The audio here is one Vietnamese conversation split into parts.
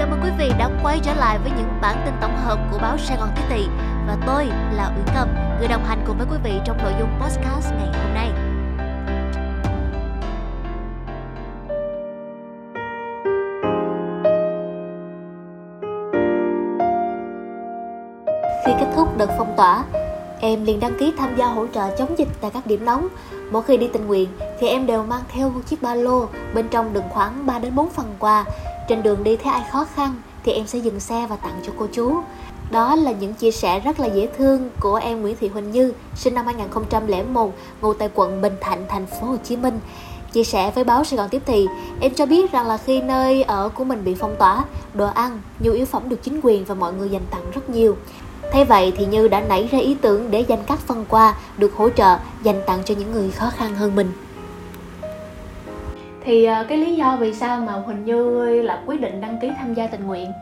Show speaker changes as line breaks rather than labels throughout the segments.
chào mừng quý vị đã quay trở lại với những bản tin tổng hợp của báo Sài Gòn Tiếp Thị và tôi là Uyển Cầm, người đồng hành cùng với quý vị trong nội dung podcast ngày hôm nay. Khi kết thúc đợt phong tỏa, em liền đăng ký tham gia hỗ trợ chống dịch tại các điểm nóng. Mỗi khi đi tình nguyện thì em đều mang theo một chiếc ba lô, bên trong đựng khoảng 3 đến 4 phần quà. Trên đường đi thấy ai khó khăn thì em sẽ dừng xe và tặng cho cô chú. Đó là những chia sẻ rất là dễ thương của em Nguyễn Thị Huỳnh Như, sinh năm 2001, ngụ tại quận Bình Thạnh, thành phố Hồ Chí Minh. Chia sẻ với báo Sài Gòn Tiếp Thị, em cho biết rằng là khi nơi ở của mình bị phong tỏa, đồ ăn, nhu yếu phẩm được chính quyền và mọi người dành tặng rất nhiều. Thế vậy thì Như đã nảy ra ý tưởng để dành các phần quà được hỗ trợ dành tặng cho những người khó khăn hơn mình. Thì ờ, cái lý do vì sao mà Huỳnh Như là quyết định đăng ký tham gia tình nguyện?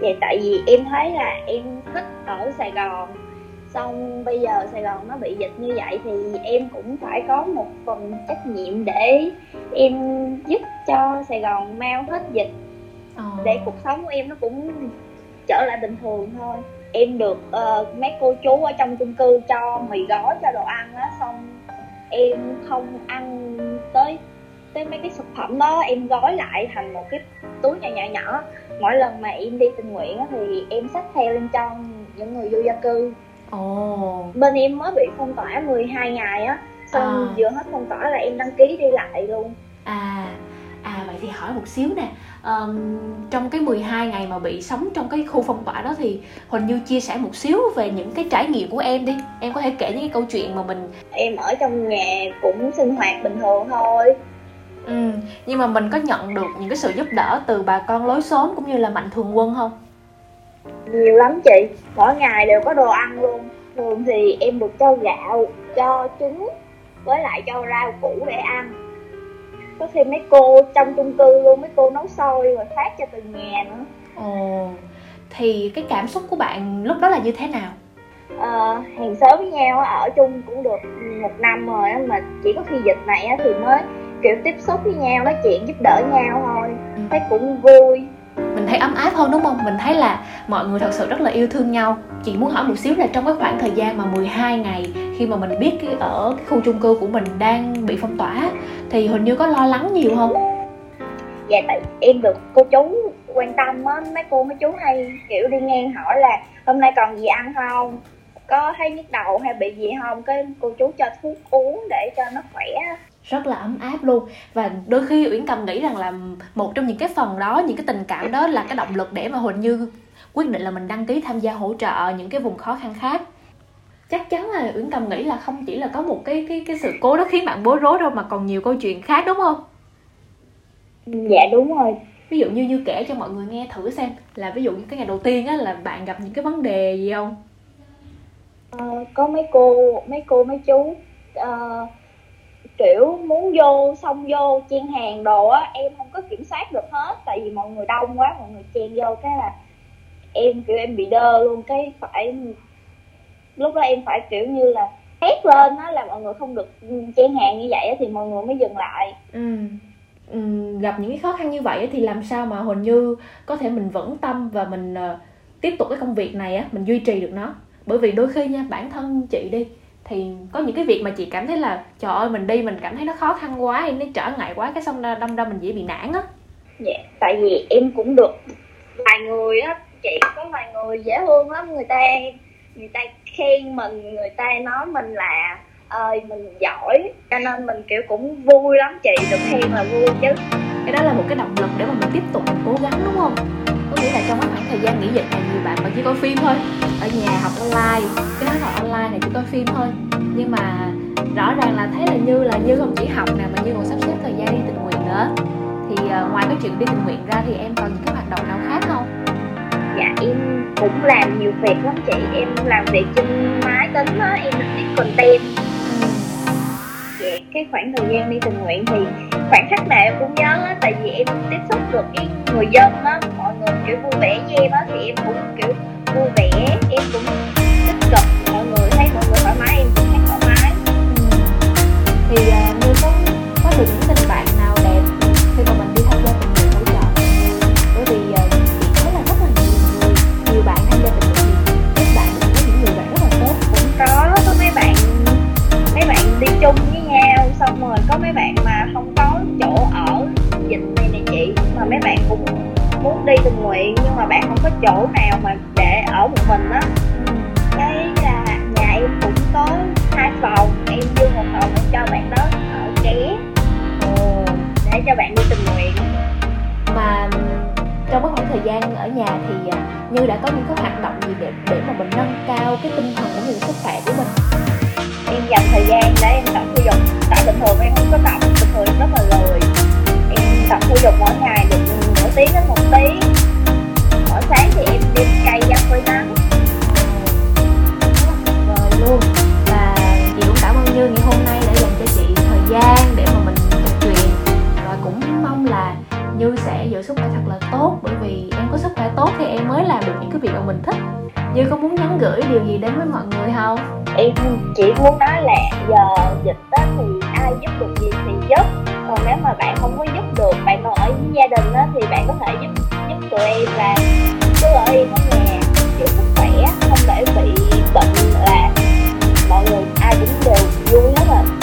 Vậy tại vì em thấy là em thích ở Sài Gòn Xong bây giờ Sài Gòn nó bị dịch như vậy thì em cũng phải có một phần trách nhiệm để em giúp cho Sài Gòn mau hết dịch
Ờ.
Để cuộc sống của em nó cũng trở lại bình thường thôi Em được uh, mấy cô chú ở trong chung cư cho mì gói cho đồ ăn á Xong em không ăn tới tới mấy cái thực phẩm đó em gói lại thành một cái túi nhỏ nhỏ nhỏ. Mỗi lần mà em đi tình nguyện á, thì em xách theo lên cho những người vô gia cư.
Ồ.
bên em mới bị phong tỏa 12 ngày á xong
À.
vừa hết phong tỏa là em đăng ký đi lại luôn.
À, à vậy thì hỏi một xíu nè. Ờm, Trong cái 12 ngày mà bị sống trong cái khu phong tỏa đó thì Huỳnh Như chia sẻ một xíu về những cái trải nghiệm của em đi. Em có thể kể những cái câu chuyện mà mình
em ở trong nhà cũng sinh hoạt bình thường thôi
ừ, Nhưng mà mình có nhận được những cái sự giúp đỡ từ bà con lối xóm cũng như là mạnh thường quân không?
nhiều lắm chị. Mỗi ngày đều có đồ ăn luôn. Thường thì em được cho gạo cho trứng với lại cho rau củ để ăn. Có thêm mấy cô trong chung cư luôn mấy cô nấu xôi rồi phát cho từng nhà nữa.
Ồ, thì cái cảm xúc của bạn lúc đó là như thế nào?
Ờ, hàng xóm với nhau ở chung cũng được một năm rồi á, mà chỉ có khi dịch này thì mới kiểu tiếp xúc với nhau nói chuyện giúp đỡ nhau thôi
Ừ.
thấy cũng vui
Mình thấy ấm áp hơn đúng không? Mình thấy là mọi người thật sự rất là yêu thương nhau Chị muốn hỏi một xíu là trong cái khoảng thời gian mà 12 ngày Khi mà mình biết cái ở cái khu chung cư của mình đang bị phong tỏa Thì Huỳnh Như có lo lắng nhiều không?
dạ tại em được cô chú quan tâm á mấy cô mấy chú hay kiểu đi ngang hỏi là hôm nay còn gì ăn không có thấy nhức đầu hay bị gì không? Cái cô chú cho thuốc uống để cho nó khỏe.
Rất là ấm áp luôn. Và đôi khi uyển cầm nghĩ rằng là một trong những cái phần đó những cái tình cảm đó là cái động lực để mà huỳnh như quyết định là mình đăng ký tham gia hỗ trợ những cái vùng khó khăn khác. Chắc chắn là uyển cầm nghĩ là không chỉ là có một cái cái cái sự cố đó khiến bạn bối rối đâu mà còn nhiều câu chuyện khác đúng không?
Dạ đúng rồi.
Ví dụ như như kể cho mọi người nghe thử xem là ví dụ như cái ngày đầu tiên á là bạn gặp những cái vấn đề gì không
uh, có mấy cô mấy cô mấy chú uh, kiểu muốn vô xong vô chen hàng đồ á em không có kiểm soát được hết tại vì mọi người đông quá mọi người chen vô cái là em kiểu em bị đơ luôn cái phải lúc đó em phải kiểu như là hét lên á là mọi người không được ừ, chen hàng như vậy á, thì mọi người mới dừng lại
ừ. Ừ, gặp những cái khó khăn như vậy thì làm sao mà Huỳnh Như có thể mình vững tâm và mình uh, tiếp tục cái công việc này á mình duy trì được nó bởi vì đôi khi nha bản thân chị đi thì có những cái việc mà chị cảm thấy là trời ơi mình đi mình cảm thấy nó khó khăn quá hay nó trở ngại quá cái xong ra đâm ra mình dễ bị nản á.
Dạ tại vì em cũng được vài người á chị có vài người dễ thương lắm người ta người ta khen mình người ta nói mình là ơi mình giỏi cho nên mình kiểu cũng vui lắm chị được khen là vui chứ.
Cái đó là một cái động lực để mà mình tiếp tục cố gắng đúng không nghĩ là trong cái khoảng thời gian nghỉ dịch này nhiều bạn vẫn chỉ coi phim thôi. Ở nhà học online cái học online này chỉ coi phim thôi. Nhưng mà rõ ràng là thấy là như là như không chỉ học nè mà như còn sắp xếp thời gian đi tình nguyện nữa. Thì uh, ngoài cái chuyện đi tình nguyện ra thì em còn những cái hoạt động nào khác không?
Dạ em cũng làm nhiều việc lắm chị. Em làm việc trên máy tính á em viết content. Dạ cái khoảng thời gian đi tình nguyện thì khoảng khắc nào em cũng nhớ á tại vì em tiếp xúc được với người dân á người kiểu vui vẻ với em á thì em cũng kiểu vui vẻ em cũng tích cực mọi người thấy mọi người thoải mái em cũng thấy thoải mái. Ừ.
Thì à, uh, mình có có được những tình bạn nào đẹp khi mà mình đi tham gia tình nguyện hỗ trợ bởi vì uh,
chị thấy là rất là nhiều người nhiều bạn
tham gia tình nguyện các bạn có những người bạn rất là tốt.
Cũng có có mấy bạn mấy bạn đi chung với nhau xong rồi có mấy bạn mà không có đi tình nguyện nhưng mà bạn không có chỗ nào mà để ở một mình á. Cái là nhà em cũng có hai phòng em đưa một phòng để cho bạn đó ở ké
Ồ,
để cho bạn đi tình nguyện.
Mà trong cái khoảng thời gian ở nhà thì à, như đã có những cái hoạt động gì để để mà mình nâng cao cái tinh thần cũng như sức khỏe của mình?
Em dành thời gian để em tập thể dục. Tại bình thường em không có tập bình thường em rất là lười. Em tập thể dục mỗi ngày tiếng đến một tiếng mỗi sáng thì em đi cây ra phơi nắng.
Vời luôn. Và chị cũng cảm ơn Như ngày hôm nay đã dành cho chị thời gian để mà mình trò chuyện. Rồi cũng mong là Như sẽ giữ sức khỏe thật là tốt bởi vì em có sức khỏe tốt thì em mới làm được những cái việc mà mình thích. Như có muốn nhắn gửi điều gì đến với mọi người không?
em chỉ muốn nói là giờ dịch á thì ai giúp được gì thì giúp. Còn nếu mà bạn không có gia đình đó thì bạn có thể giúp giúp tụi em là cứ ở yên ở nhà, giữ sức khỏe, không để bị bệnh là mọi người ai cũng đều vui hết rồi